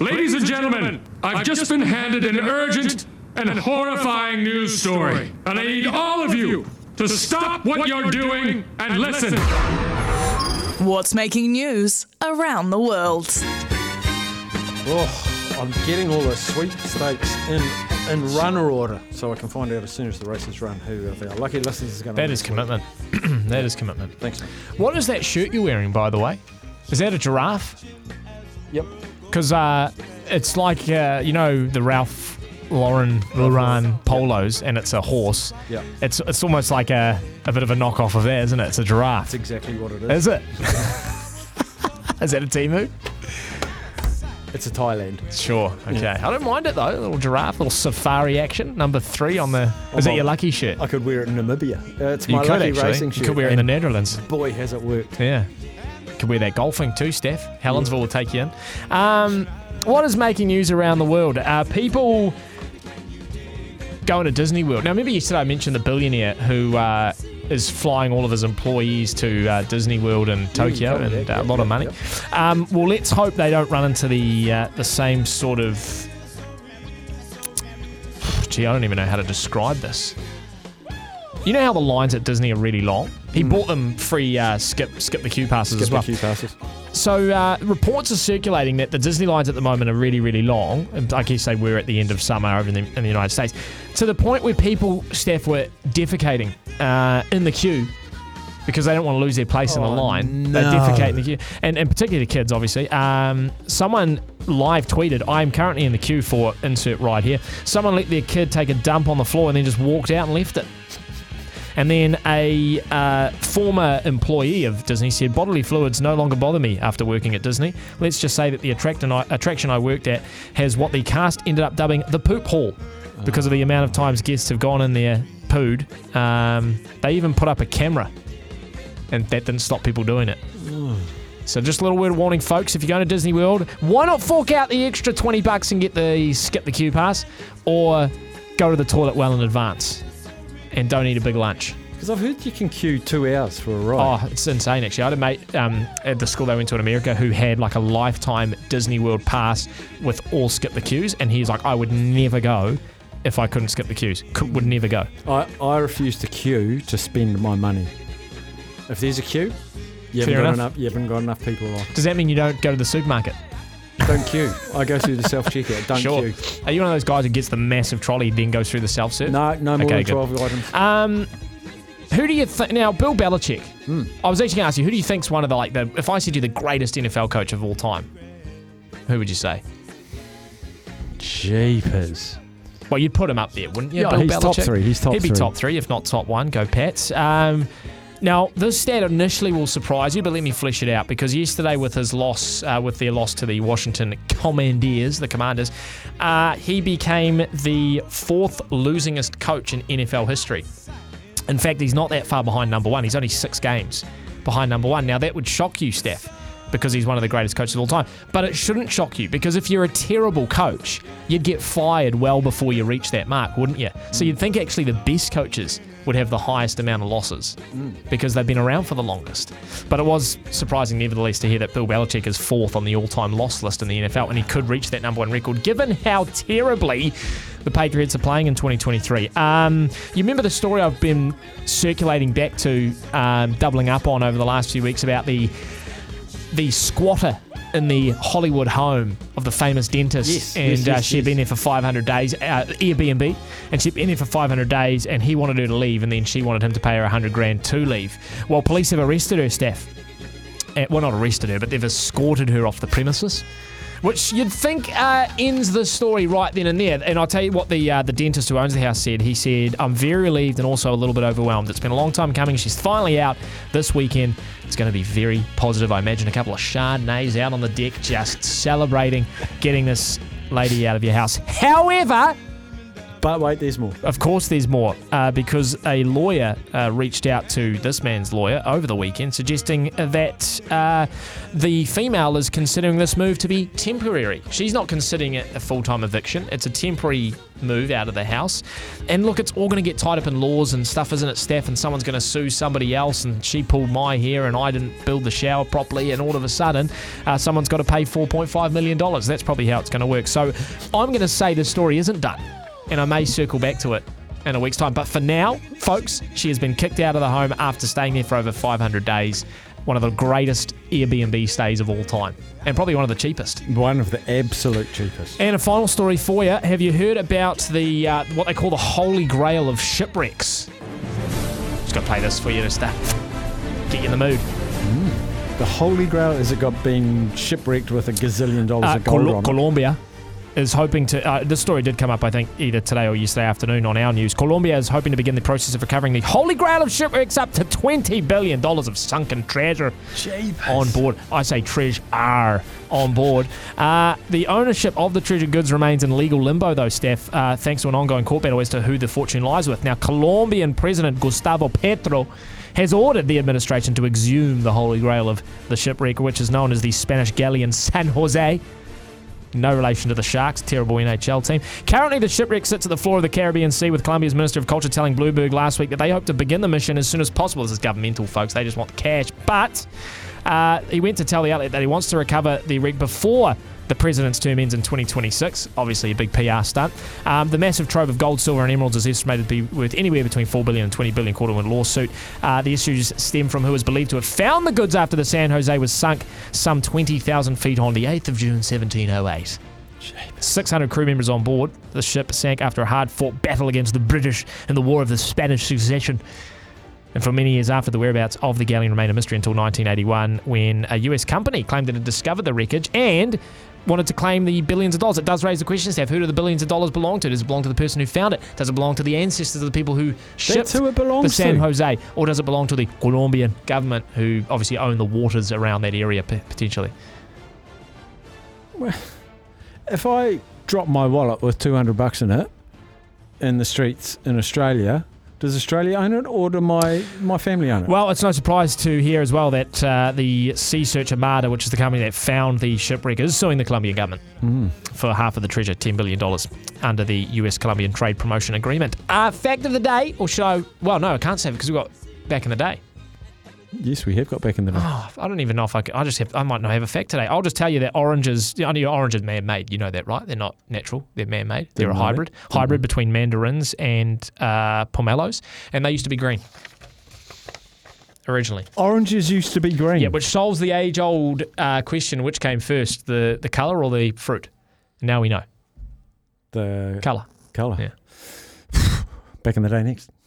Ladies and gentlemen, I've just been handed an urgent and horrifying news story, and I need all of you to stop what you're doing and listen. What's making news around the world? Oh, I'm getting all the sweepstakes in in runner order, so I can find out as soon as the races run who of our lucky listeners is going to. That is commitment. that is commitment. Thanks. What is that shirt you're wearing, by the way? Is that a giraffe? Yep. Because uh, it's like uh, you know the Ralph Lauren Lauren polos, and it's a horse. Yeah. It's it's almost like a, a bit of a knockoff of that, isn't it? It's a giraffe. That's exactly what it is. Is it? is that a Temu? It's a Thailand. Sure. Okay. I don't mind it though. A little giraffe, little safari action. Number three on the. Is that your lucky shirt? I could wear it in Namibia. Uh, it's You my could lucky actually. racing You could wear it in the Netherlands. Boy, has it worked. Yeah. Could wear that golfing too, Steph. Helensvale will take you in. Um, what is making news around the world? Uh, people going to Disney World. Now, remember yesterday I mentioned the billionaire who uh, is flying all of his employees to uh, Disney World in Tokyo told and uh, a yeah, lot of money. yeah. Um, well, let's hope they don't run into the uh, the same sort of. Gee, I don't even know how to describe this. You know how the lines at Disney are really long? He bought them free uh, skip skip the queue passes Skip as well. Skip the queue passes. So uh, reports are circulating that the Disney lines at the moment are really, really long. And I guess they were at the end of summer over in the, in the United States, to the point where people, Steph, were defecating uh, in the queue because they don't want to lose their place in the Oh, line. They defecate in the queue, and, and particularly the kids, obviously. Um, someone live tweeted, "I am currently in the queue for insert right here." Someone let their kid take a dump on the floor and then just walked out and left it. And then a uh, former employee of Disney said, bodily fluids no longer bother me after working at Disney. Let's just say that the attraction I, attraction I worked at has what the cast ended up dubbing the poop hall because of the amount of times guests have gone in there, pooed. Um, they even put up a camera, and that didn't stop people doing it. So just a little word of warning, folks. If you're going to Disney World, why not fork out the extra 20 bucks and get the skip the queue pass, or go to the toilet well in advance and don't eat a big lunch. Because I've heard you can queue two hours for a ride. Oh, it's insane, actually. I had a mate um, at the school they went to in America who had like a lifetime Disney World pass with all skip the queues, and he's like, I would never go if I couldn't skip the queues. Could, would never go. I, I refuse to queue to spend my money. If there's a queue, you haven't, got enough. enough. you haven't got enough people on. Does that mean you don't go to the supermarket? Don't queue. I go through the self checkout. Don't sure. queue. Are you one of those guys who gets the massive trolley then goes through the self serve? No, no more Okay, than good. 12 items. Um, who do you think now? Bill Belichick. I was actually going to ask you, who do you think's one of the like the? If I said you the greatest NFL coach of all time, who would you say? Jeepers. Well, you'd put him up there, wouldn't you? Yeah, Bill he's top three. He's top He'd be three. top three, if not top one. Go Pats. Um, now, this stat initially will surprise you, but let me flesh it out because yesterday, with his loss, uh, with their loss to the Washington Commanders, the Commanders, uh, he became the fourth losingest coach in NFL history. In fact, he's not that far behind number one. He's only six games behind number one. Now, that would shock you, Steph, because he's one of the greatest coaches of all time. But it shouldn't shock you because if you're a terrible coach, you'd get fired well before you reach that mark, wouldn't you? So you'd think actually the best coaches would have the highest amount of losses because they've been around for the longest. But it was surprising, nevertheless, to hear that Bill Belichick is fourth on the all time loss list in the NFL and he could reach that number one record given how terribly the Patriots are playing in 2023. Um, you remember the story I've been circulating back to, um, doubling up on over the last few weeks about the the squatter in the Hollywood home of the famous dentist, Yes, and yes, uh, yes, she'd been yes. there for 500 days, uh, Airbnb, and she'd been there for 500 days, and he wanted her to leave, and then she wanted him to pay her 100 grand to leave. Well, police have arrested her, Steph. Uh, well, not arrested her, but they've escorted her off the premises. Which you'd think uh, ends the story right then and there. And I'll tell you what the uh, the dentist who owns the house said. He said, "I'm very relieved and also a little bit overwhelmed. It's been a long time coming. She's finally out this weekend. It's going to be very positive. I imagine a couple of Chardonnays out on the deck, just celebrating getting this lady out of your house. However, But wait, there's more. Of course, there's more uh, because a lawyer uh, reached out to this man's lawyer over the weekend, suggesting that uh, the female is considering this move to be temporary. She's not considering it a full time eviction, it's a temporary move out of the house. And look, it's all going to get tied up in laws and stuff, isn't it, Steph? And someone's going to sue somebody else, and she pulled my hair, and I didn't build the shower properly, and all of a sudden, uh, someone's got to pay $4.5 million. That's probably how it's going to work. So I'm going to say the story isn't done and I may circle back to it in a week's time. But for now, folks, she has been kicked out of the home after staying there for over 500 days. One of the greatest Airbnb stays of all time, and probably one of the cheapest. One of the absolute cheapest. And a final story for you: Have you heard about the uh, what they call the holy grail of shipwrecks? Just got to play this for you to start. Get you in the mood. The Holy Grail is it got being shipwrecked with a gazillion dollars Uh, of gold Col- on it. Colombia is hoping to. Uh, this story did come up, I think, either today or yesterday afternoon on our news. Colombia is hoping to begin the process of recovering the holy grail of shipwrecks, up to twenty billion dollars of sunken treasure on board. I say treasure on board. Uh, the ownership of the treasure goods remains in legal limbo, though, Steph, uh, thanks to an ongoing court battle as to who the fortune lies with. Now, Colombian President Gustavo Petro has ordered the administration to exhume the holy grail of the shipwreck, which is known as the Spanish galleon San Jose. No relation to the Sharks, terrible NHL team. Currently, the shipwreck sits at the floor of the Caribbean Sea, with Colombia's Minister of Culture telling Bloomberg last week that they hope to begin the mission as soon as possible. This is governmental, folks. They just want the cash. But uh, he went to tell the outlet that he wants to recover the wreck before the president's term ends in 2026. Obviously, a big PR stunt. Um, the massive trove of gold, silver, and emeralds is estimated to be worth anywhere between 4 billion and 20 billion, to a lawsuit. Uh, the issues stem from who is believed to have found the goods after the San Jose was sunk some 20,000 feet on the 8th of June 1708. 600 crew members on board. The ship sank after a hard fought battle against the British in the War of the Spanish Succession. And for many years after, the whereabouts of the galleon remained a mystery until 1981 when a US company claimed that it had discovered the wreckage and wanted to claim the billions of dollars. It does raise the question, Steph, who do the billions of dollars belong to? Does it belong to the person who found it? Does it belong to the ancestors of the people who shipped who it belongs the San to. Jose? Or does it belong to the Colombian government who obviously own the waters around that area potentially? If I drop my wallet with 200 bucks in it in the streets in Australia, does Australia own it or do my, my family own it? Well, it's no surprise to hear as well that uh, the Sea Search Armada, which is the company that found the shipwreck, is suing the Colombian government for half of the treasure, $10 billion, under the US Colombian Trade Promotion Agreement. Uh, fact of the day, or should I? Well, no, I can't say because we got back in the day. Yes, we have got back in the day. Oh, I don't even know if I could. I just have. I might not have a fact today. I'll just tell you that oranges. I know orange is man-made. You know that, right? They're not natural. They're man-made. They're a that. hybrid. Hybrid between mandarins and uh, pomelos, and they used to be green originally. Oranges used to be green. Yeah, which solves the age-old uh, question: which came first, the the color or the fruit? Now we know the color. colour. Yeah. Back in the day next.